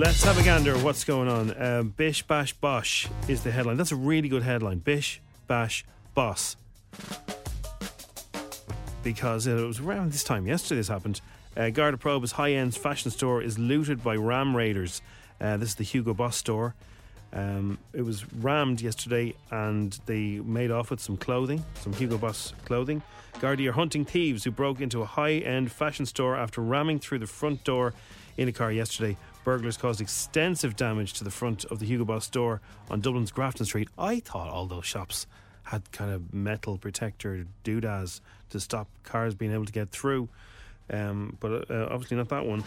Let's have a gander. What's going on? Um, Bish Bash Bosh is the headline. That's a really good headline. Bish Bash Boss. Because it was around this time yesterday this happened. Uh, Garda Proba's high end fashion store is looted by ram raiders. Uh, this is the Hugo Boss store. Um, it was rammed yesterday and they made off with some clothing, some Hugo Boss clothing. Gardaí are hunting thieves who broke into a high end fashion store after ramming through the front door in a car yesterday. Burglars caused extensive damage to the front of the Hugo Boss store on Dublin's Grafton Street. I thought all those shops had kind of metal protector doodads to stop cars being able to get through. Um, but uh, obviously not that one.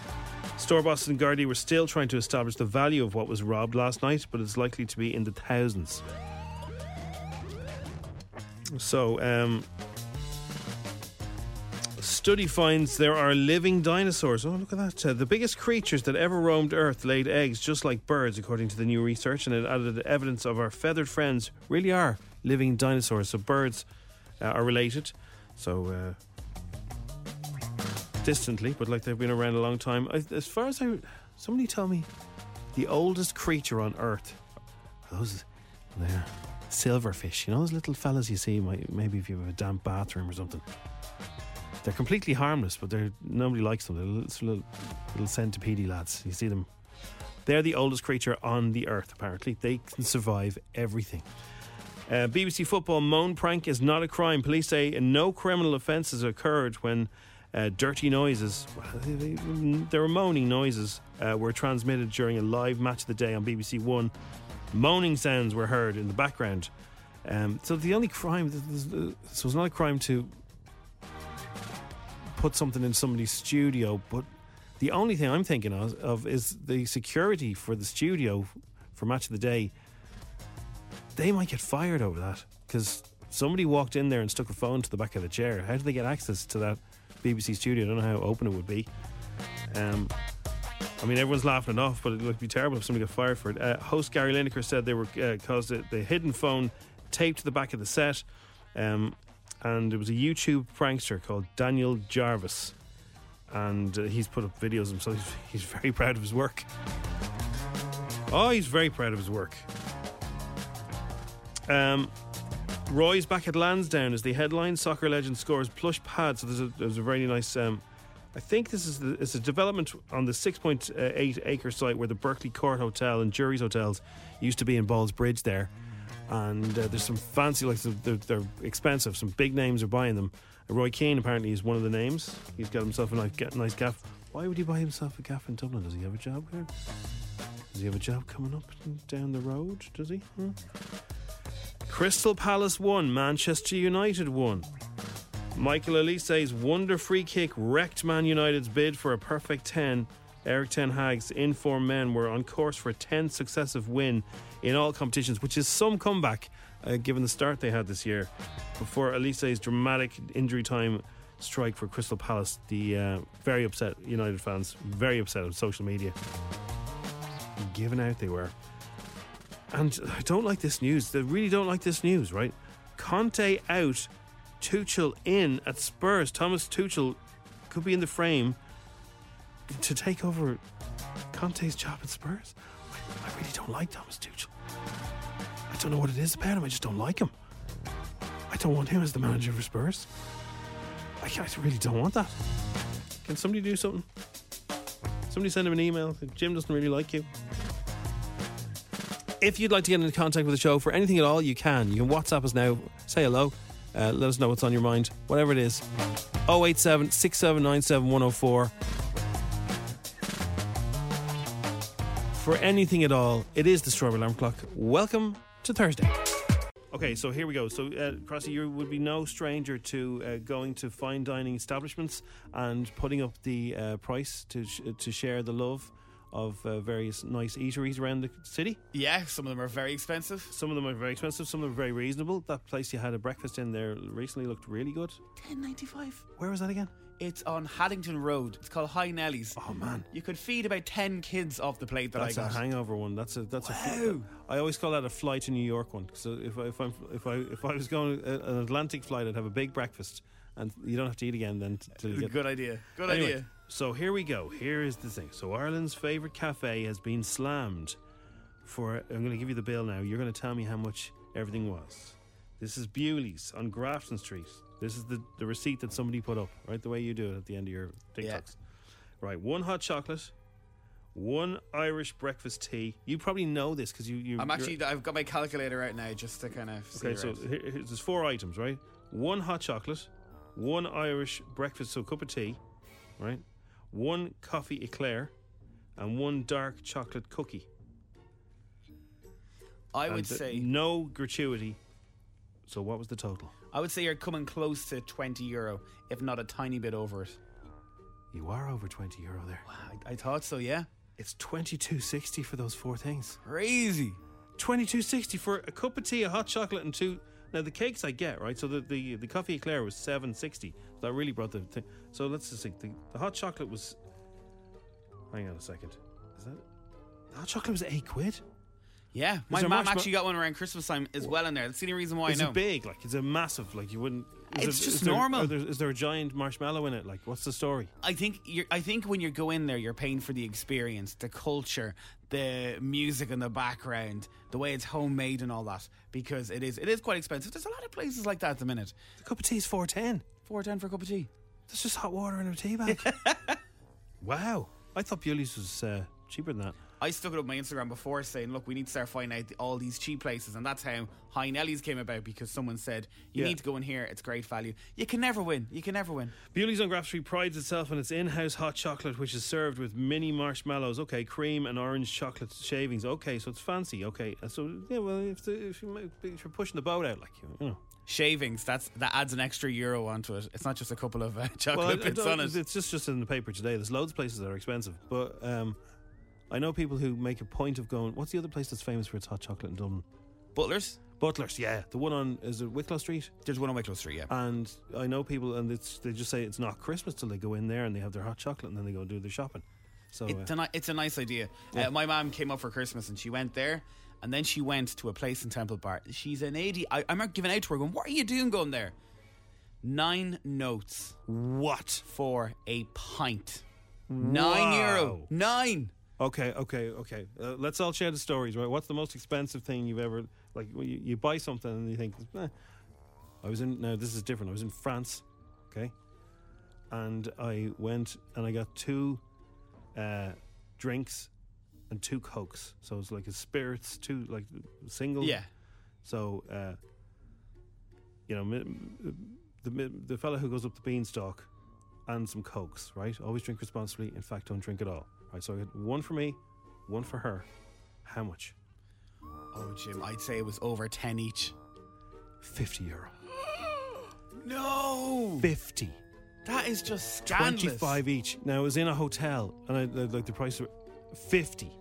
Store bosses and Gardaí were still trying to establish the value of what was robbed last night, but it's likely to be in the thousands. So, um, study finds there are living dinosaurs. Oh, look at that. Uh, the biggest creatures that ever roamed Earth laid eggs just like birds, according to the new research, and it added evidence of our feathered friends really are living dinosaurs. So, birds uh, are related. So, uh, distantly, but like they've been around a long time. I, as far as I, somebody tell me, the oldest creature on Earth, those, they're silverfish. You know those little fellas you see, maybe if you have a damp bathroom or something. They're completely harmless, but they're nobody likes them. They're little, little, little centipede lads. You see them. They're the oldest creature on the earth. Apparently, they can survive everything. Uh, BBC Football moan prank is not a crime. Police say no criminal offences occurred when uh, dirty noises, there were moaning noises, uh, were transmitted during a live match of the day on BBC One. Moaning sounds were heard in the background. Um, so the only crime, so it's not a crime to put something in somebody's studio, but the only thing I'm thinking of, of is the security for the studio for Match of the Day. They might get fired over that because somebody walked in there and stuck a phone to the back of the chair. How do they get access to that BBC studio. I don't know how open it would be. Um, I mean, everyone's laughing it off, but it would be terrible if somebody got fired for it. Uh, host Gary Lineker said they were uh, caused the, the hidden phone taped to the back of the set, um, and it was a YouTube prankster called Daniel Jarvis, and uh, he's put up videos himself. He's, he's very proud of his work. Oh, he's very proud of his work. Um, Roy's back at Lansdowne as the headline. Soccer legend scores plush pads. So there's a, there's a very nice. Um, I think this is the, it's a development on the 6.8 acre site where the Berkeley Court Hotel and Jury's Hotels used to be in Ballsbridge there. And uh, there's some fancy, like they're, they're, expensive. Some big names are buying them. Roy Keane apparently is one of the names. He's got himself a nice, nice gaff. Why would he buy himself a gaff in Dublin? Does he have a job here? Does he have a job coming up down the road? Does he? Hmm? Crystal Palace won, Manchester United won. Michael Olise's wonder free kick wrecked Man United's bid for a perfect 10. Erik Ten Hag's informed men were on course for a 10th successive win in all competitions, which is some comeback uh, given the start they had this year. Before Olise's dramatic injury time strike for Crystal Palace, the uh, very upset United fans, very upset on social media. Given out they were. And I don't like this news. They really don't like this news, right? Conte out, Tuchel in at Spurs. Thomas Tuchel could be in the frame to take over Conte's job at Spurs. I, I really don't like Thomas Tuchel. I don't know what it is about him. I just don't like him. I don't want him as the manager for Spurs. I, I really don't want that. Can somebody do something? Somebody send him an email. Jim doesn't really like you. If you'd like to get into contact with the show for anything at all, you can. You can WhatsApp us now. Say hello. Uh, let us know what's on your mind. Whatever it is. 087 6797 For anything at all, it is the Strawberry Alarm Clock. Welcome to Thursday. Okay, so here we go. So, uh, Crossy, you would be no stranger to uh, going to fine dining establishments and putting up the uh, price to sh- to share the love of uh, various nice eateries around the city. Yeah, some of them are very expensive. Some of them are very expensive. Some of them are very reasonable. That place you had a breakfast in there recently looked really good. Ten ninety five. Where was that again? It's on Haddington Road. It's called High Nelly's. Oh man, You could feed about ten kids off the plate that that's I a got. hangover one. That's a that's a. Wow. I always call that a fly to New York one. So if I, if I'm if I if I was going uh, an Atlantic flight, I'd have a big breakfast, and you don't have to eat again then t- till you get Good idea. Good Anyway, idea. So here we go. Here is the thing. So Ireland's favourite cafe has been slammed for. I'm going to give you the bill now. You're going to tell me how much everything was. This is Bewley's on Grafton Street. This is the, the receipt that somebody put up, right? The way you do it at the end of your TikToks. Yeah. Right. One hot chocolate, one Irish breakfast tea. You probably know this because you, you. I'm actually. I've got my calculator out now just to kind of. See Okay, so here, here's there's four items, right? One hot chocolate, one Irish breakfast, so a cup of tea, right? One coffee eclair, and one dark chocolate cookie. I would And th- say. no gratuity. So what was the total? I would say you're coming close to twenty euro, if not a tiny bit over it. You are over twenty euro there. I, I thought so. Yeah. It's twenty two sixty for those four things. Crazy. Twenty two sixty for a cup of tea, a hot chocolate, and two. Now the cakes I get right. So the the, the coffee eclair was seven sixty. That really brought the thing. So let's just think. The, the hot chocolate was. Hang on a second. Is that the hot chocolate was eight quid? Yeah, my there mum actually got one around Christmas time as well in there. That's the only reason why Is I know. it big? Like it's a massive. Like you wouldn't. is It's there- just is there- normal. are there- is there a giant marshmallow in it? Like what's the story? I think you're, I think when you go in there, you're paying for the experience, the culture, the music in the background, the way it's homemade and all that. Because it is it is quite expensive. There's a lot of places like that at the minute. The cup of tea is four ten. Four ten for a cup of tea. That's just hot water in a tea bag. wow. I thought Bewley's was uh, cheaper than that. I stuck it up my Instagram before saying, look, we need to start finding out all these cheap places. And that's how High Nelly's came about because someone said, you Yeah. need to go in here. It's great value. You can never win. You can never win. Bewley's on Graff Street prides itself on its in-house hot chocolate, which is served with mini marshmallows. Okay, cream and orange chocolate shavings. Okay, so it's fancy. Okay, uh, so yeah, well, if, the, if, you, if you're pushing the boat out, like you, know, Shavings, that's that adds an extra euro onto it. It's not just a couple of uh, chocolate well, bits on it. it's just just in the paper today. There's loads of places that are expensive, but um, I know people who make a point of going. What's the other place that's famous for its hot chocolate in Dublin? Butlers, Butlers, yeah, the one on is it Wicklow Street? there's one on Wicklow Street, yeah. And I know people, and it's, they just say it's not Christmas till they go in there and they have their hot chocolate and then they go and do their shopping. So It's uh, a, ni- it's a nice idea. Uh, my mom came up for Christmas and she went there. And then she went to a place in Temple Bar. She's an 80. I, I remember giving out to her, going, What are you doing going there? Nine notes what? for a pint. Nine Wow. euro. Nine. Okay, okay, okay. Uh, let's all share the stories, right? What's the most expensive thing you've ever like? You, you buy something and you think, eh. I was in. Now this is different. I was in France, okay, and I went and I got two uh, drinks and two cokes. So it's like a spirits, two like single. Yeah. So, uh, you know, the the fella who goes up the beanstalk and some cokes, right? Always drink responsibly. In fact, don't drink at all. Right. So I got one for me, one for her. How much? Oh, Jim, I'd say it was over 10 each. Fifty euro. No. Fifty. That is just scandalous. Twenty-five each. Now it was in a hotel, and I like the price of fifty.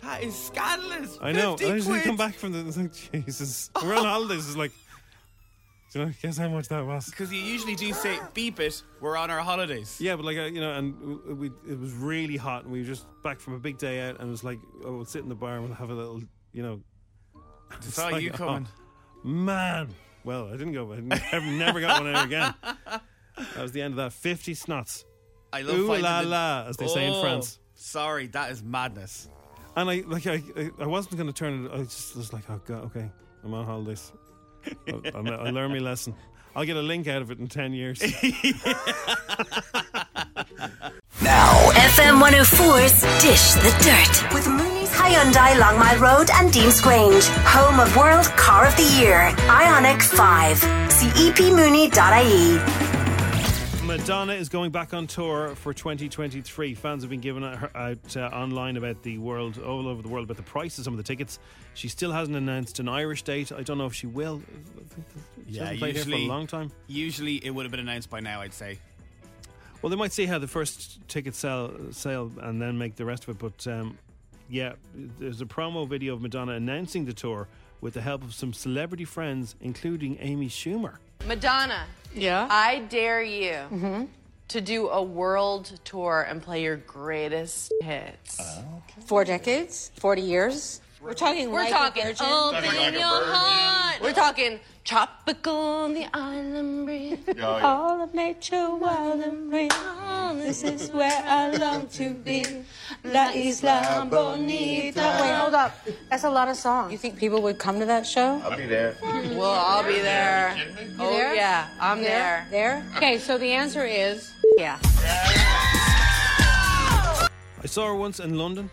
That is scandalous. I know. 50 I just come back from the like, Jesus. We're on holidays. It's like, do you know, guess how much that was? Because you usually do say, beep it, we're on our holidays. Yeah, but like uh, you know, and we it was really hot, and we were just back from a big day out, and it was like, oh, we'll sit in the bar and we'll have a little, you know. it's Saw like, you coming. oh, man. Well, I didn't go. I never, never got one out again. That was the end of that. Fifty snots, I love ooh la the- la, as they say in Oh, France. Sorry, that is madness. And I like I I, I wasn't going to turn it. I just was like, oh god, okay, I'm on holidays. I'll, I'll, I'll learn my lesson. I'll get a link out of it in ten years. Now, FM104's Dish the Dirt with Mooney's Hyundai Long Mile Road and Deansgrange, home of World Car of the Year, Ioniq 5. See epmooney.ie. Madonna is going back on tour for 2023. Fans have been giving out, out uh, online about the world, all over the world, about the price of some of the tickets. She still hasn't announced an Irish date. I don't know if she will. She Yeah, hasn't played here for a usually- long time. Usually it would have been announced by now, I'd say. Well, they might see how the first ticket sell sale and then make the rest of it. But um, yeah, there's a promo video of Madonna announcing the tour with the help of some celebrity friends, including Amy Schumer. Madonna, Yeah. I dare you mm-hmm. to do a world tour and play your greatest hits. Four decades, 40 years. We're talking We're like talking a virgin. open your heart. We're talking tropical on the island breeze. All of nature, wild and free. This is where I long to be. La Isla Bonita. Wait, hold up. That's a lot of songs. You think people would come to that show? I'll be there. Well, I'll be there. Oh there? Yeah, I'm there. There? Okay, so the answer is yeah. I saw her once in London,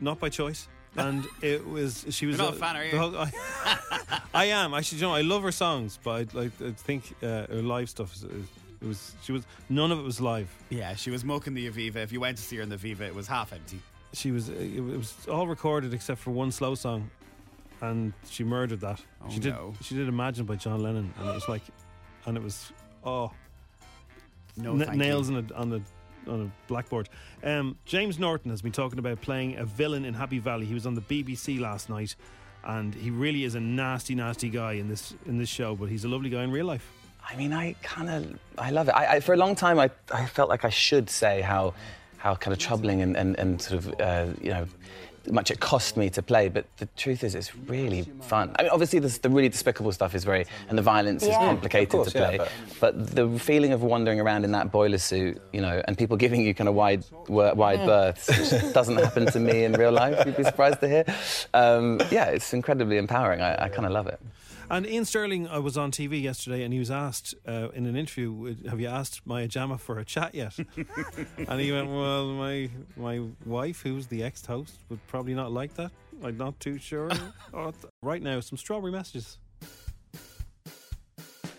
not by choice. And it was she was You're not a fan, are you? the whole- I, I am actually. You know, I love her songs, but I, like I think uh, her live stuff is, is it was she was none of it was live. Yeah, she was mucking the Aviva. If you went to see her in the Aviva, it was half empty. She was it was all recorded except for one slow song, and she murdered that. Oh, she did no. she did Imagine by John Lennon, and it was like, and it was oh No, N- nails you. on a on a on a blackboard. Um, James Norton has been talking about playing a villain in Happy Valley. He was on the BBC last night, and he really is a nasty, nasty guy in this in this show. But he's a lovely guy in real life. I mean, I kind of, I love it. I, I, for a long time, I, I felt like I should say how, how kind of troubling and, and, and sort of, uh, you know, much it cost me to play. But the truth is, it's really fun. I mean, obviously, the, the really despicable stuff is very, and the violence is complicated course, to yeah, play. but- but... the feeling of wandering around in that boiler suit, you know, and people giving you kind of wide, wi- wide berths, which doesn't happen to me in real life. You'd be surprised to hear. Um, yeah, it's incredibly empowering. I, I kind of love it. And Iain Stirling I was on TV yesterday, and he was asked uh, in an interview, "Have you asked Maya Jama for a chat yet?" and he went, "Well, my my wife, who's the ex-host, would probably not like that. I'm not too sure." Right now, some strawberry messages.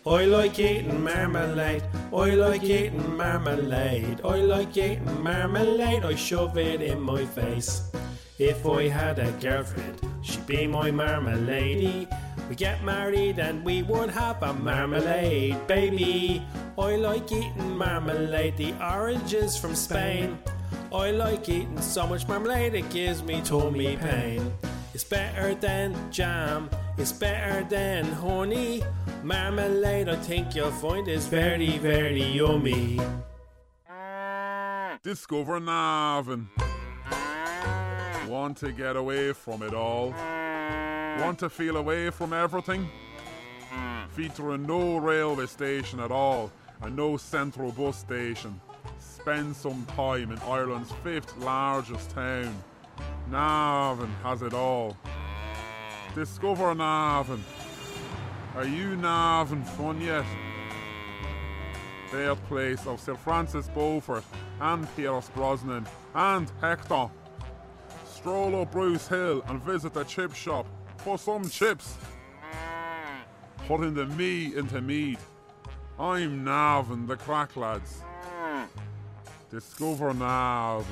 I like eating marmalade. I like eating marmalade. I like eating marmalade. I shove it in my face. If I had a girlfriend, she'd be my marmalade. We get married and we would have a marmalade, baby. I like eating marmalade. The oranges from Spain. I like eating so much marmalade it gives me tummy pain. It's better than jam. It's better than honey. Marmalade, I think you'll find is very, very yummy. Discover Navan. Want to get away from it all? Want to feel away from everything? Featuring no railway station at all and no central bus station. Spend some time in Ireland's fifth largest town. Navan has it all. Discover Navan. Are you Navan fun yet? birthplace of Sir Francis Beaufort and Pierce Brosnan and Hector. Stroll up Bruce Hill and visit the chip shop for some chips. Putting the me into Meath. I'm Navan, the crack lads. Discover Navan.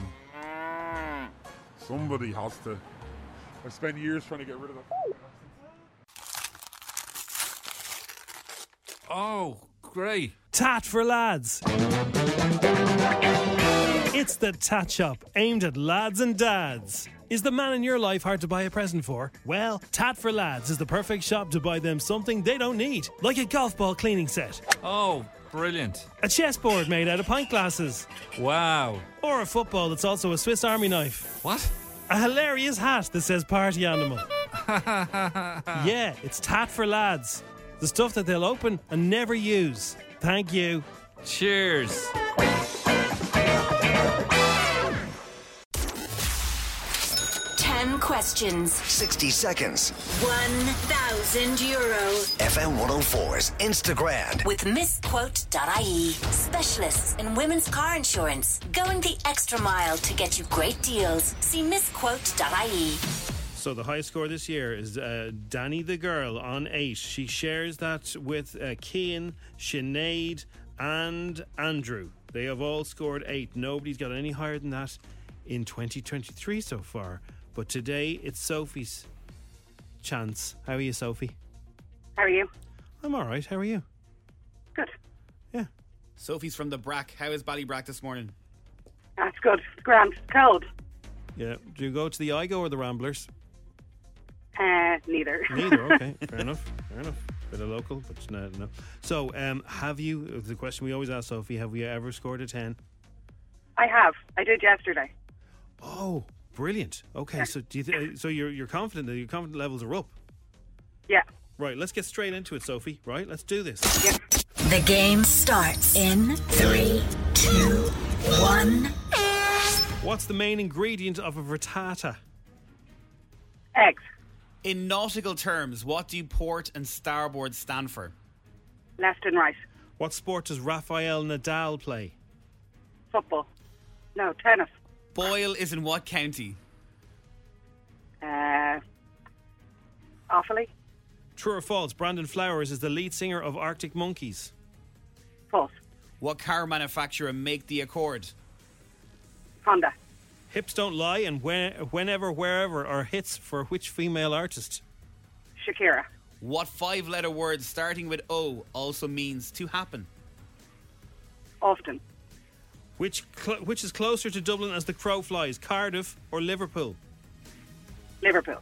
Somebody has to. I spent years trying to get rid of that. Oh, great. Tat for lads. It's the Tat Shop, aimed at lads and dads. Is the man in your life hard to buy a present for? Well, Tat for Lads is the perfect shop to buy them something they don't need, like a golf ball cleaning set, Oh, brilliant. a chessboard made out of pint glasses, Wow. or a football that's also a Swiss Army knife. What? A hilarious hat that says party animal. yeah, it's Tat for Lads. The stuff that they'll open and never use. Thank you. Cheers. Ten questions. 60 seconds. 1,000 euro. FM 104's Instagram. With Miss missquote.ie. Specialists in women's car insurance. Going the extra mile to get you great deals. See missquote.ie. So the high score this year is uh, Danny the girl on eight. She shares that with uh, Cian, Sinead, and Andrew. They have all scored eight. Nobody's got any higher than that in 2023 so far. But today it's Sophie's chance. How are you, Sophie? How are you? I'm all right. How are you? Good. Yeah. Sophie's from the Brack. How is Ballybrack this morning? That's good. It's grand. Cold. Yeah. Do you go to the IGO or the Ramblers? Uh, neither. Neither. Okay. Fair enough. Fair enough. Bit of local, but no. no. So, um, have you? The question we always ask Sophie: Have you ever scored a ten? I have. I did yesterday. Oh, brilliant. Okay, so do you th- uh, so you're you're confident that your confidence levels are up. Yeah. Right, let's get straight into it, Sophie. Right, let's do this. Yeah. The game starts in three, two, one. What's the main ingredient of a frittata? Eggs. In nautical terms, what do port and starboard stand for? Left and right. What sport does Rafael Nadal play? Football. No, tennis. Boyle is in what county? Uh, awfully. True or false? Brandon Flowers is the lead singer of Arctic Monkeys. False. What car manufacturer make the Accord? Honda. Hips don't lie, and when, whenever, wherever are hits for which female artist? Shakira. What five letter word starting with O also means to happen? Often. Which cl- which is closer to Dublin as the crow flies, Cardiff or Liverpool? Liverpool.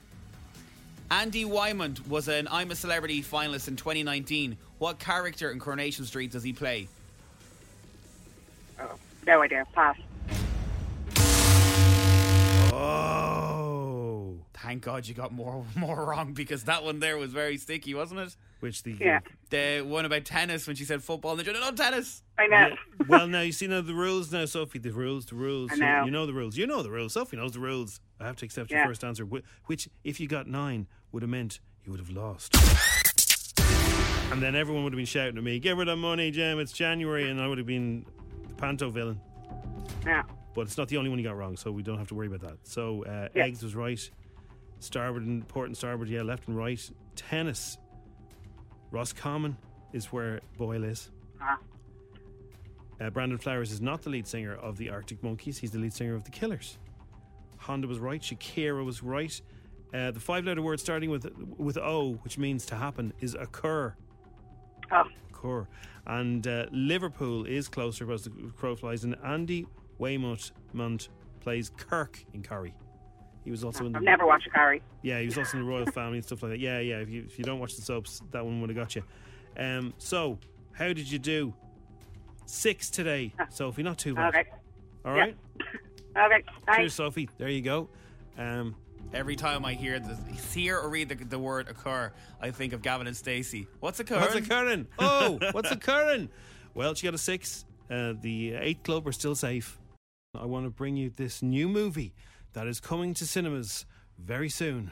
Andy Whyment was an I'm a Celebrity finalist in 2019. What character in Coronation Street does he play? Oh, no idea. Pass. Oh. Thank God you got more more wrong because that one there was very sticky, wasn't it? Which the Yeah. The one about tennis when she said football and they said, no, tennis. I know. well, now you see now the rules now, Sophie. The rules, the rules. I You- know. You, know the rules. You know the rules. Sophie knows the rules. I have to accept your Yeah. first answer, which, if you got nine, would have meant you would have lost. And then everyone would have been shouting at me, "Give her the money, Jim. It's January," and I would have been the panto villain. Yeah. But it's not the only one you got wrong, so we don't have to worry about that. So uh, Yeah. eggs was right. Starboard and port and starboard, yeah, left and right. Tennis. Roscommon is where Boyle is. Ah. Uh, Brandon Flowers is not the lead singer of the Arctic Monkeys. He's the lead singer of the Killers. Honda was right. Shakira was right. Uh, the five-letter word starting with with O, which means to happen, is occur. Oh. Occur. And uh, Liverpool is closer as the crow flies. And Andy Whyment Mont plays Kirk in Corrie. He was also in the I've never watched Carrie. yeah, he was also in the royal family and stuff like that. Yeah, yeah. If you if you don't watch the soaps, that one would have got you. Um, so how did you do? Six today, Sophie. Not too bad. Okay. All Yeah. Okay. Thanks. Cheers, Sophie. There you go. Um, Every time I hear the, hear or read the, the word occur, I think of Gavin and Stacey. What's occurring? what's occurring? Oh, what's occurring? Well, she got a six. Uh, the eight club are still safe. I want to bring you this new movie that is coming to cinemas very soon.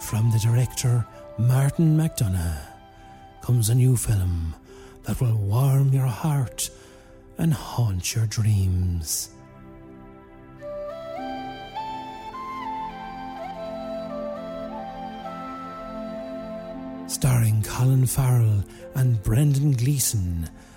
From the director Martin McDonagh comes a new film that will warm your heart and haunt your dreams. Starring Colin Farrell and Brendan Gleeson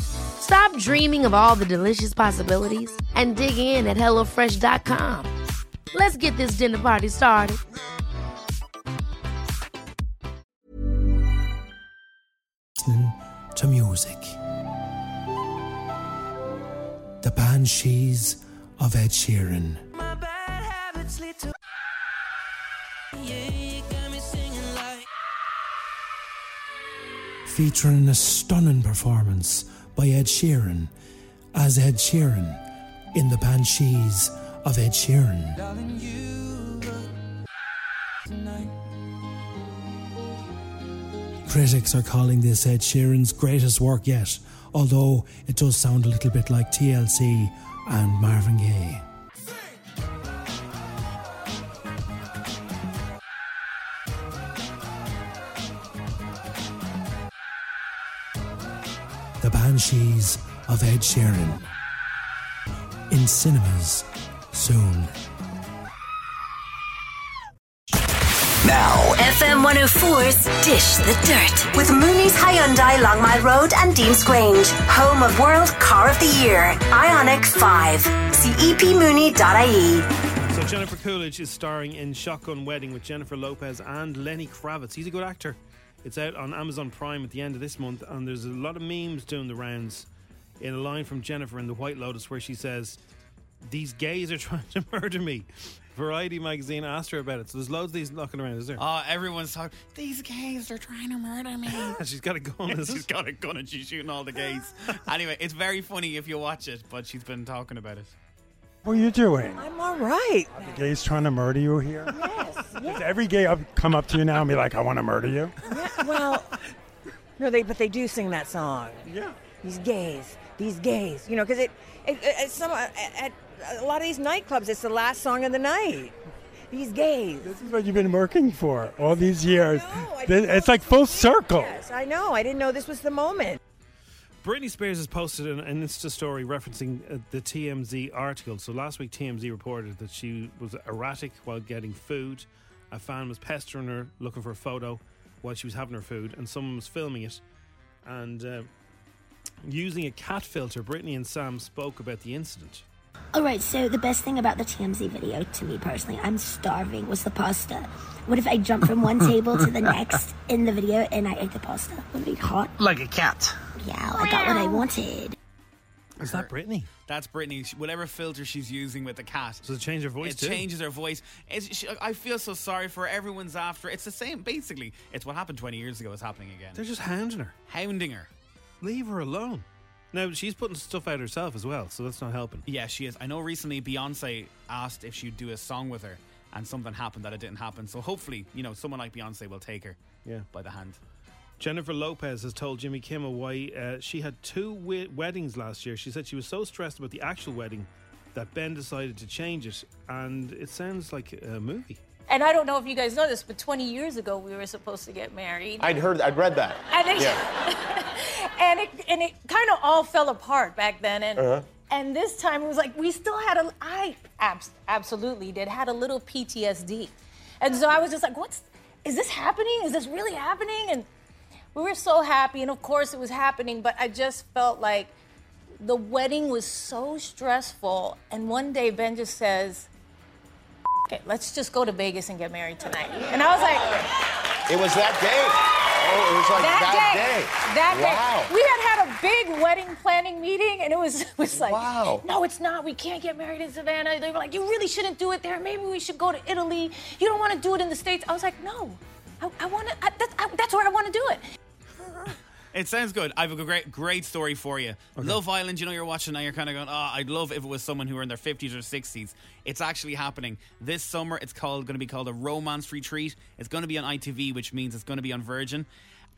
Stop dreaming of all the delicious possibilities and dig in at HelloFresh.com. Let's get this dinner party started. listening to music. The Banshees of Ed Sheeran. Featuring a stunning performance by Ed Sheeran as Ed Sheeran in The Banshees of Ed Sheeran. Critics are calling this Ed Sheeran's greatest work yet, although it does sound a little bit like TLC and Marvin Gaye. Banshees of Ed Sheeran. In cinemas soon. Now, FM 104's Dish the Dirt with Mooney's Hyundai Long Mile Road and Deansgrange, home of World Car of the Year, Ioniq 5. See E epmooney.ie. So Jennifer Coolidge is starring in Shotgun Wedding with Jennifer Lopez and Lenny Kravitz. He's a good actor. It's out on Amazon Prime at the end of this month, and there's a lot of memes doing the rounds. In a line from Jennifer in The White Lotus, where she says, "These gays are trying to murder me." Variety magazine asked her about it, so there's loads of these knocking around. Is there? Oh, everyone's talking. These gays are trying to murder me. she's got a gun. is she's it? got a gun and she's shooting all the gays. anyway, it's very funny if you watch it, but she's been talking about it. What are you doing? I'm all right. The gay's trying to murder you here? Yes. Does every gay up- come up to you now and be like, I want to murder you? Yeah, well, no, they but they do sing that song. Yeah. These gays, these gays. You know, because it, it, it some at, at a lot of these nightclubs, it's the last song of the night. These gays. This is what you've been working for all these years. Th- it's like full circle. Yes, I know. I didn't know this was the moment. Britney Spears has posted an, an Insta story referencing uh, the TMZ article. So last week, TMZ reported that she was erratic while getting food. A fan was pestering her, looking for a photo while she was having her food, and someone was filming it. And uh, using a cat filter, Britney and Sam spoke about the incident. All right, so the best thing about the TMZ video, to me personally, I'm starving, was the pasta. What if I jump from one table to the next in the video and I ate the pasta? Would it be hot? Like a cat. Yeah, I got what I wanted. Is that Britney? That's Britney. She- Whatever filter she's using with the cat. Does it change her voice It too? changes her voice. It's, she, I feel so sorry for her. Everyone's after. her. It's the same. Basically, it's what happened 20 years ago is happening again. They're just hounding her. Hounding her. Leave her alone. Now, she's putting stuff out herself as well, so that's not helping. Yeah, she is. I know recently Beyonce asked if she'd do a song with her, and something happened that it didn't happen. So hopefully, you know, someone like Beyonce will take her Yeah. by the hand. Jennifer Lopez has told Jimmy Kimmel why uh, she had two we- weddings last year. She said she was so stressed about the actual wedding that Ben decided to change it, and it sounds like a movie. And I don't know if you guys know this, but 20 years ago we were supposed to get married. I'd heard, I'd read that. And it, Yeah. and it and it kind of all fell apart back then. And Uh-huh. and this time it was like we still had a I abs- absolutely did had a little PTSD, and so I was just like, what's is this happening? Is this really happening? And we were so happy, and of course it was happening, but I just felt like the wedding was so stressful. And one day Ben just says, "Okay, let's just go to Vegas and get married tonight." And I was like. It was that day. Oh, it was like that, day. That wow. day. We had had a big wedding planning meeting, and it was, it was like, Wow. no, it's not. We can't get married in Savannah. They were like, you really shouldn't do it there. Maybe we should go to Italy. You don't want to do it in the States. I was like, no. I, I want to, that's, I, that's where I want to do it. It sounds good. I have a great, great story for you. Love Island, you know, you're watching now, you're kind of going, oh, I'd love if it was someone who were in their 50s or 60s. It's actually happening. This summer, it's called going to be called a romance retreat. It's going to be on ITV, which means it's going to be on Virgin.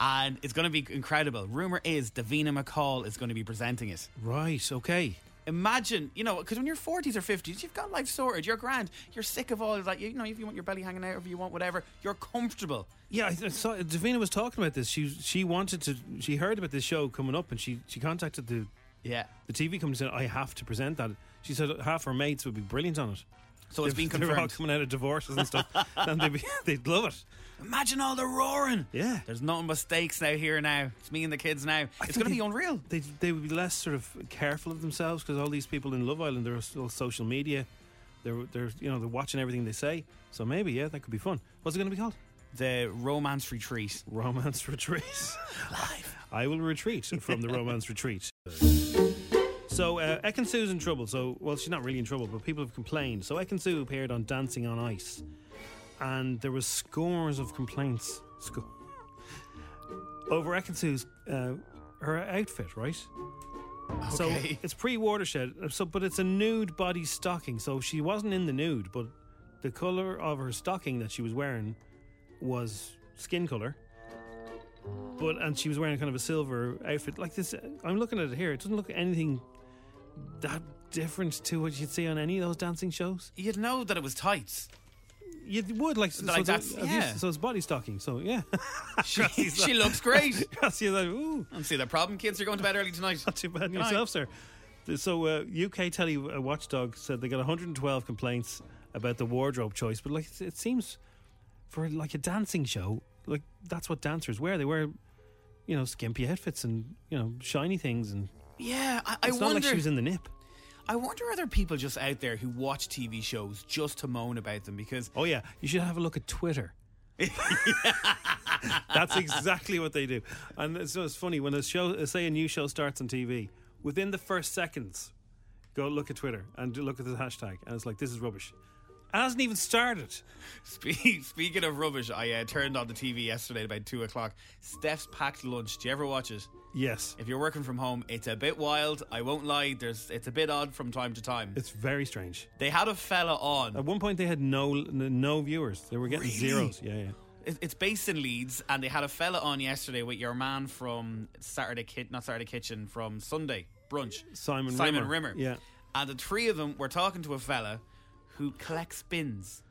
and it's going to be incredible. Rumor is Davina McCall is going to be presenting it. Right. Okay. Imagine, you know, because when you're 40s or 50s, you've got life sorted. You're grand. You're sick of all of that. You know, if you want your belly hanging out, if you want whatever, you're comfortable. Yeah, I, saw Davina was talking about this. She she wanted to. She heard about this show coming up, and she she contacted the Yeah. the TV company and said, "I have to present that." She said half her mates would be brilliant on it. So it's been They're all coming out of divorces and stuff, and they'd be, they'd love it. Imagine all the roaring. Yeah. There's nothing but steaks now here now. It's me and the kids now. It's going to be unreal. They they would be less sort of careful of themselves because all these people in Love Island they're still social media. They're they're you know they're watching everything they say. So maybe yeah, that could be fun. What's it going to be called? The Romance Retreat. Romance Retreat. Live. I will retreat from the Romance Retreat. So uh, Ekin-Su's in trouble. So well, she's not really in trouble, but people have complained. So Ekin-Su appeared on Dancing on Ice, and there was scores of complaints. Sco- over Ekin-Su's uh, her outfit, right? Okay. So it's pre-watershed. uh, So, but it's a nude body stocking. So she wasn't in the nude, but the color of her stocking that she was wearing was skin color. But and she was wearing kind of a silver outfit like this. I'm looking at it here. It doesn't look anything that different to what you'd see on any of those dancing shows. You'd know that it was tights. You would like, so, Like it's- that's- I've yeah. so it's body stocking. So yeah, She, she looks great. Like, ooh. See the problem. Kids are going to bed early tonight. Not too bad Good night. yourself, sir. So, uh, UK Telly uh, Watchdog said they got 112 complaints about the wardrobe choice, but like it seems for like a dancing show, like that's what dancers wear. They wear, you know, skimpy outfits and you know shiny things, and Yeah, I, I it's not wonder. like she was in the nip. I wonder are there people just out there who watch TV shows just to moan about them because Oh yeah, you should have a look at Twitter. That's exactly what they do, and it's, so it's funny when a show, say a new show starts on TV, within the first seconds, go look at Twitter and look at the hashtag, and it's like this is rubbish. It hasn't even started. Spe- Speaking of rubbish, I uh, turned on the TV yesterday at about two o'clock. Steph's packed lunch. Do you ever watch it? Yes, If you're working from home, it's a bit wild. I won't lie. There's it's a bit odd from time to time. it's very strange. They had a fella on. At one point, they had no no viewers. They were getting Really? zeros. Yeah, yeah. It- It's based in Leeds, and they had a fella on yesterday with your man from Saturday Kit, not Saturday Kitchen, from Sunday brunch, Simon Simon Rimmer. Rimmer. Yeah. and the three of them were talking to a fella who collects bins.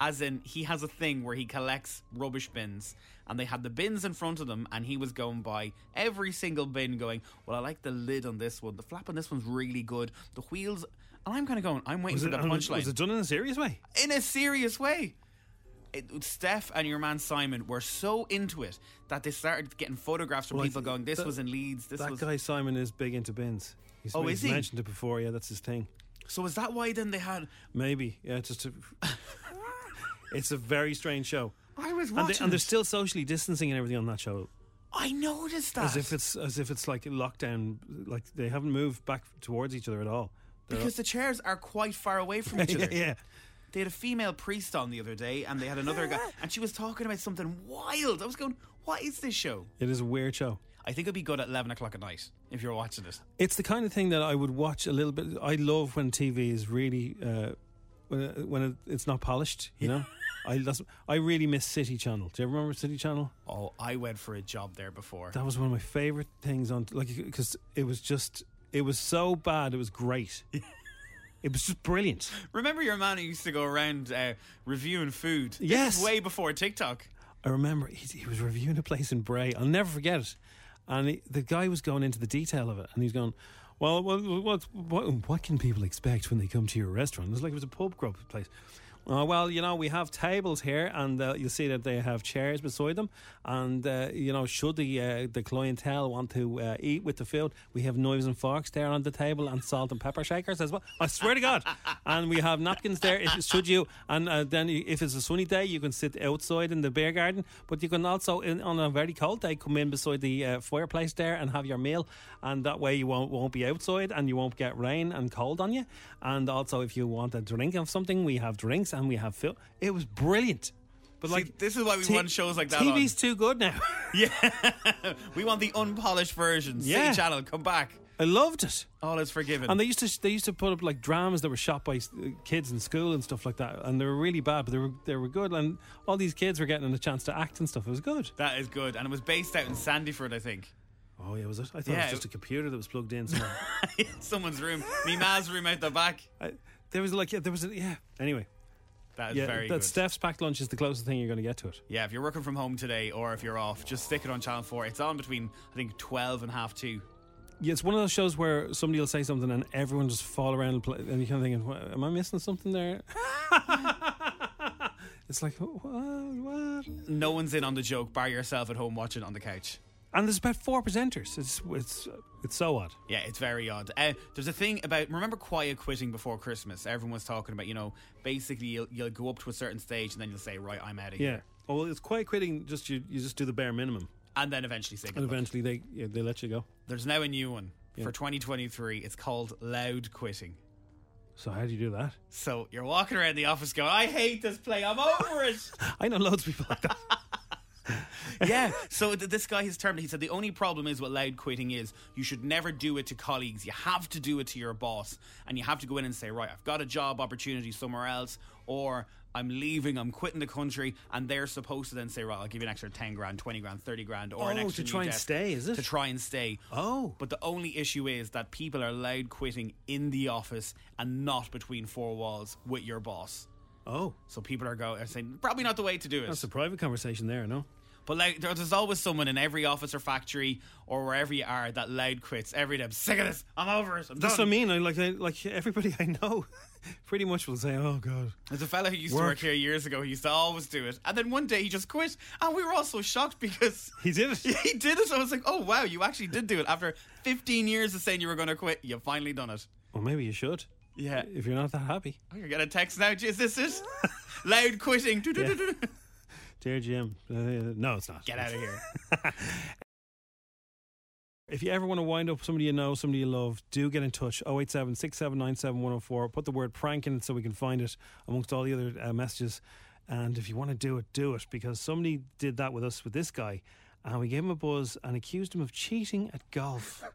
As in, he has a thing where he collects rubbish bins, and they had the bins in front of them, and he was going by every single bin, going, "Well, I like the lid on this one. The flap on this one's really good. The wheels." And I'm kind of going, "I'm waiting Was for it, the punchline." was it done in a serious way? in a serious way. It, Steph and your man Simon were so into it that they started getting photographs from Well, people going, "This that- was in Leeds. This that was." guy Simon is big into bins. He's, Oh, is he? mentioned it before. Yeah, that's his thing. So is that why then they had? Maybe. Yeah, just to, it's a very strange show. I was And, they, watching. and they're still socially distancing and everything on that show, I noticed that as if it's as if it's like a lockdown. Like they haven't moved back towards each other at all. They're because the chairs are quite far away from each yeah, other. yeah. They had a female priest on the other day, and they had another guy, and she was talking about something wild. I was going, "What is this show?" It is a weird show. I think it'd be good at eleven o'clock at night if you're watching it. It's the kind of thing that I would watch a little bit. I love when TV is really uh, when it, when it, it's not polished. You know, I that's, I really miss City Channel. Do you ever remember City Channel? Oh, I went for a job there before. That was one of my favorite things on like because it was just it was so bad it was great. it was just brilliant. Remember your man who used to go around uh, reviewing food? This Yes. way before TikTok. I remember he, he was reviewing a place in Bray. I'll never forget it. And he, the guy was going into the detail of it, and he's going, "Well, what, what, what, what can people expect when they come to your restaurant?" It was like it was a pub grub place. Uh, well, you know, we have tables here, and uh, you'll see that they have chairs beside them. And uh, you know, should the uh, the clientele want to uh, eat with the food, we have knives and forks there on the table, and salt and pepper shakers as well. I swear to God, and we have napkins there. If, should you? And uh, then if it's a sunny day, you can sit outside in the beer garden, but you can also, in, on a very cold day, come in beside the uh, fireplace there and have your meal, and that way you won't won't be outside and you won't get rain and cold on you. And also, if you want a drink of something, we have drinks and we have food. It was brilliant. But See, like this is why we T- want shows like that. TV's on. too good now. Yeah, we want the unpolished versions. Yeah. City Channel, come back. I loved it. All is forgiven. And they used to they used to put up like dramas that were shot by uh, kids in school and stuff like that, and they were really bad, but they were they were good, and all these kids were getting a chance to act and stuff. It was good. That is good. And it was based out in Sandyford, I think. Oh yeah, was it? I thought it was just a computer that was plugged in. Somewhere. someone's room. Me ma's room out the back. I, there was like yeah, there was a, yeah. Anyway, That is yeah, very that good. Steph's packed lunch is the closest thing you're going to get to it. Yeah, if you're working from home today or if you're off, just stick it on Channel 4. It's on between, I think, 12 and half 2. Yeah, it's one of those shows where somebody will say something and everyone just fall around and, play, and you're kind of thinking, "What- "Am I missing something there?" it's like, what? what? No one's in on the joke, bar yourself at home watching on the couch. And there's about four presenters. It's it's it's so odd. Yeah, it's very odd. Uh, there's a thing about remember quiet quitting before Christmas. Everyone was talking about, you know, basically you'll, you'll go up to a certain stage and then you'll say, right, I'm out of Yeah. here, Oh, well, it's quiet quitting. Just you, you just do the bare minimum, and then eventually say and eventually they yeah, they let you go. There's now a new one Yeah. for 2023. It's called loud quitting. So how do you do that? So you're walking around the office going, I hate this play, I'm over it. I know loads of people like that. yeah. So th- this guy has termed it. He said the only problem is what loud quitting is. You should never do it to colleagues. You have to do it to your boss, and you have to go in and say, right, I've got a job opportunity somewhere else, or I'm leaving, I'm quitting the country, and they're supposed to then say, right, I'll give you an extra ten grand, twenty grand, thirty grand, or an Oh, extra to try and stay, is it? To try and stay. Oh. But the only issue is that people are loud quitting in the office and not between four walls with your boss. Oh. So people are going are saying probably not the way to do it. That's a private conversation there, no? But like, there- there's always someone in every office or factory or wherever you are that loud quits every day. I'm sick of this. I'm over it. I'm That's what I done. mean. I like I, like everybody I know, pretty much will say, "Oh God." There's a fella who used to Work. work here years ago. He used to always do it, and then one day he just quit, and we were all so shocked because he did it. he did it. I was like, "Oh wow, you actually did do it after 15 years of saying you were going to quit. You finally done it." Well, maybe you should. Yeah. If you're not that happy, Oh, you're getting a text now. Is this it? loud quitting. dear Jim. Uh, no, it's not. Get out of here. If you ever want to wind up somebody you know, somebody you love, do get in touch. 087 6797 104. Put the word prank in so we can find it amongst all the other uh, messages. And if you want to do it, do it because somebody did that with us with this guy. And we gave him a buzz and accused him of cheating at golf.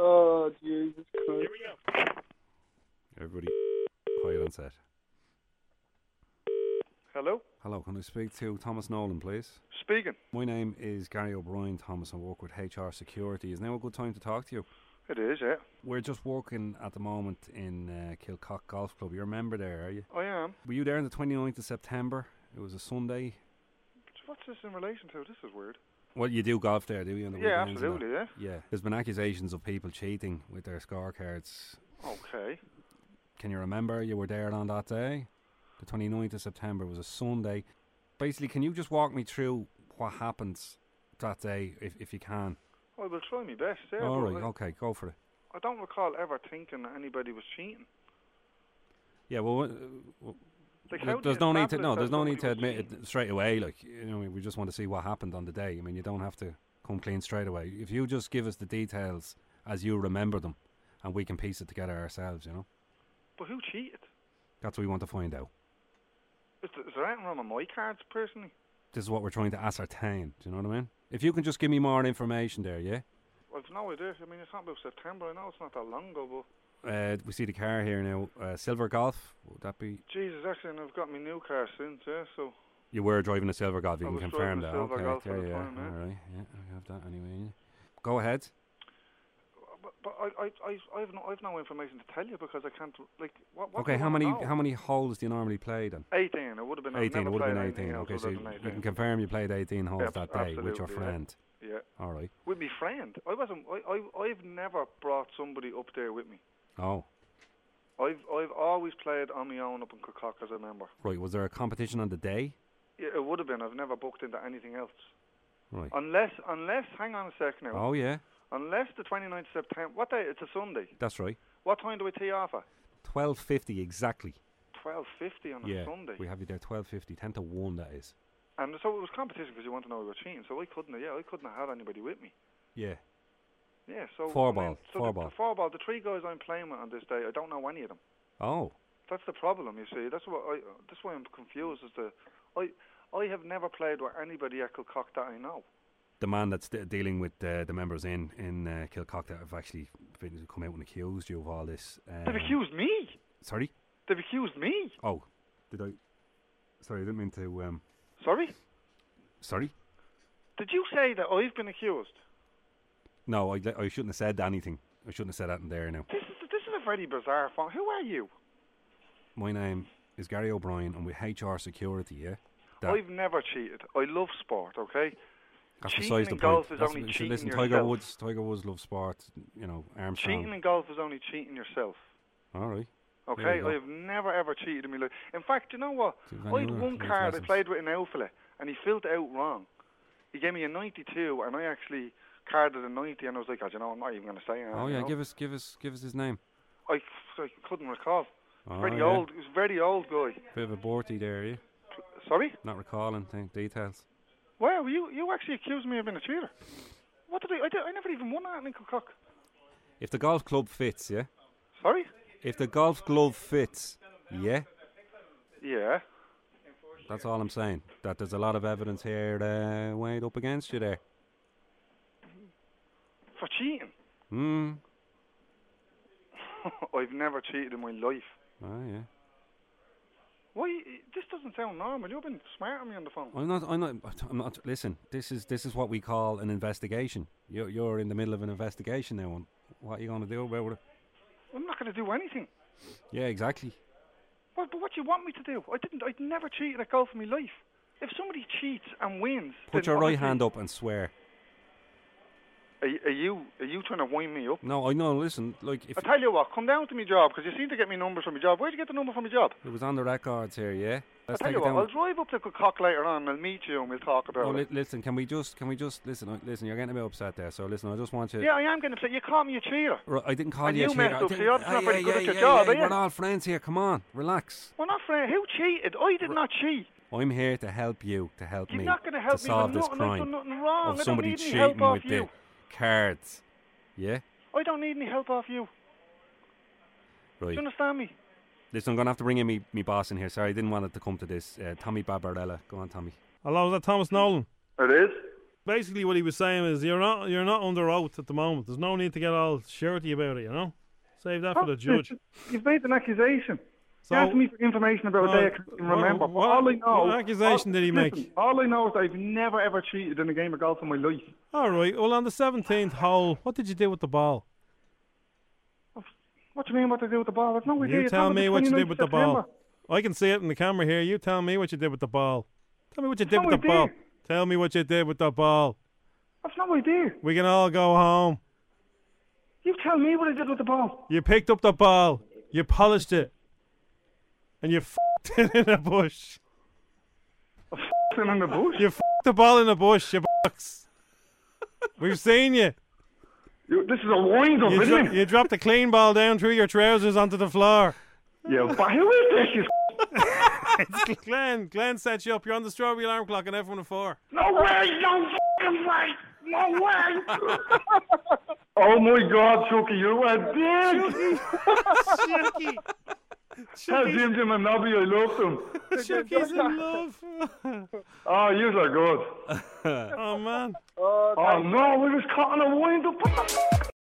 Oh, Jesus Christ. Here we go. Everybody quiet on set. Hello? Hello, can I speak to Thomas Nolan, please? Speaking. My name is Gary O'Brien Thomas. I work with HR Security. Is now a good time to talk to you? It is, yeah. We're just working at the moment in uh, Kilcock Golf Club. You're a member there, are you? I am. Were you there on the 29th of September? It was a Sunday. What's this in relation to? This is weird. Well, you do golf there, do you? On the Yeah, weekends and absolutely, that? Yeah. There's been accusations of people cheating with their scorecards. Okay. Can you remember you were there on that day? The 29th of September was a Sunday. Basically, can you just walk me through what happens that day, if, if you can? I will try my best, yeah. All right, okay, go for it. I don't recall ever thinking that anybody was cheating. Yeah, well, uh, Like, there- there's no need to no, there's no need to admit it straight away. Like you know, we just want to see what happened on the day. I mean, you don't have to come clean straight away. If you just give us the details as you remember them, and we can piece it together ourselves, you know, But who cheated? that's what we want to find out. Is there, is there anything wrong with my cards, personally? This is what we're trying to ascertain. Do you know what I mean? If you can just give me more information there, yeah. I've no idea. I mean, it's not about September. I know it's not that long ago, but Uh, we see the car here now. Uh, silver Golf. Would that be? Jesus, actually, and I've got my new car since, yeah. So You were driving a silver Golf. You I can was confirm that. silver okay. Golf yeah, at the yeah. time, yeah. All right. Yeah, I have that anyway. Go ahead. But, but I, I, I, I've no, I've no information to tell you because I can't. Like, what? what okay. How many know? how many holes do you normally play then? Eighteen. It would have been. 18, it would have been 18. Okay, so you, than you can confirm you played 18 holes Yep, that day with your absolutely, yeah. friend. Yeah. All right. With my friend, I wasn't. I, I, I've never brought somebody up there with me. Oh, I've, I've always played on my own up in Cook as a member. right. Was there a competition on the day? Yeah, it would have been. I've never booked into anything else. Right. Unless, unless, hang on a second now. Oh, yeah. Unless the 29th of September. What day? It's a Sunday. That's right. What time do we tee off at? 12.50 exactly. 12.50 on a yeah. Sunday. We have you there 12.50. 10 to 1, that is. And so it was competition because you want to know we were cheating. So I couldn't. have- Yeah, I couldn't have had anybody with me. Yeah. Yeah. So Four I mean, ball, So four the, ball. The four ball. The three guys I'm playing with on this day, I don't know any of them. Oh. That's the problem. You see, that's what I. That's why I'm confused. Is to I, I have never played with anybody at Kilcock that I know. The man that's de- dealing with uh, the members in in uh, Kilcock that have actually been, come out and accused you of all this. They've um, accused me. Sorry. They've accused me. Oh, did I? Sorry, I didn't mean to. Um, Sorry? sorry. Did you say that I've been accused? No, I, I shouldn't have said anything. I shouldn't have said that in there now. This is this is a very bizarre phone. Who are you? My name is Gary O'Brien. I'm with HR Security. Yeah. That- I've never cheated. I love sport. Okay. Cheating in point. golf is That's- only listen, cheating listen, yourself. Tiger Woods. Tiger Woods loves sport. You know, Armstrong. Cheating in golf is only cheating yourself. All right. Okay. I've never ever cheated in my life. In fact, you know what? I had one card I played with an out and he filled it out wrong. He gave me a 92, and I actually carded a 90, and I was like, oh, you know, I'm not even going to say anything. Oh you yeah, know? give us, give us, give us his name. I, I couldn't recall. Oh, very yeah. old. He was a very old guy. Bit of a borty there, yeah. Sorry? Not recalling th- details. Wow, you you actually accused me of being a cheater. What did I? I, did, I never even won that in Cook. If the golf club fits, yeah. Sorry? If the golf glove fits, yeah. Yeah. That's all I'm saying. That there's a lot of evidence here uh, weighed up against you there. For cheating. Hmm. I've never cheated in my life. Oh yeah. Why? This doesn't sound normal. You've been smart on me on the phone. I'm not. I'm not. I'm not. Listen. This is this is what we call an investigation. You're you're in the middle of an investigation now. And what are you going to do about it? I'm not going to do anything. Yeah, exactly. What, but what do you want me to do? I didn't. I'd never cheated at golf in my life. If somebody cheats and wins, Put your right hand up and swear. Are, are you are you trying to wind me up? No, I know. Listen, like if I tell you what, come down to my job because you seem to get me numbers from my job. Where'd you get the number from my job? it was on the records here, yeah. I Let's tell take you what, down. I'll drive up to Cook later on. and I'll meet you and we'll talk oh, about Oh, li- it. listen, can we just, can we just listen? Listen, you're getting a bit upset there. So listen, I just want you. Yeah, I am going to say you called me a cheater. Right, I didn't call And you. a you cheater. messed I up, so you're not very good at your job, are you? We're all friends here. Come on, relax. We're not friends. Who cheated? I did not cheat. I'm here to help you, to help You're me, not gonna help to me solve this nothing. I've crime done nothing wrong. I of somebody cheating help with you. Cards. Yeah, I don't need any help off you. Right. Do you understand me? Listen, I'm gonna have to bring in me, me boss in here. Sorry, I didn't want it to come to this. Uh, Tommy Barbarella, go on, Tommy. Hello, is that Thomas Nolan? It is. Basically, what he was saying is you're not you're not under oath at the moment. There's no need to get all shirty about it. You know, save that for the judge. You've made an accusation. So- you asked me for information about a day oh, I can't even what- remember. what- all I know. what accusation all- did he make? listen, All I know is I've never ever cheated in a game of golf in my life. All right. Well, on the seventeenth hole, what did you do with the ball? What do you mean? What to do with the ball? I've no idea. You It's tell me what you did with the ball. I can see it in the camera here. You tell me what you did with the ball. Tell me what you did with the idea. ball. Tell me what you did with the ball. I've no idea. We can all go home. You tell me what I did with the ball. You picked up the ball. You polished it. And you f***ed it in a bush. F***ed in the bush? You f***ed the ball in a bush, you box. We've seen you. You, this is a wind up, You, isn't dro- it? you dropped a clean ball down through your trousers onto the floor. Yeah, but who is this? You it's Glenn. Glenn set you up. You're on the strawberry alarm clock and everyone at oh four. No way! No fucking way! No way! oh my God, Chucky, you are dead! Chucky! Tell Jim Jim and Nobby I love them. Chucky's in love. Oh, you are good. oh man. Oh, oh no, we was caught in a wind up. What the fuck?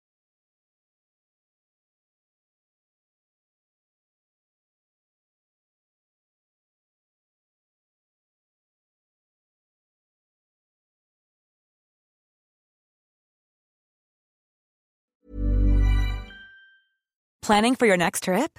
Planning for your next trip?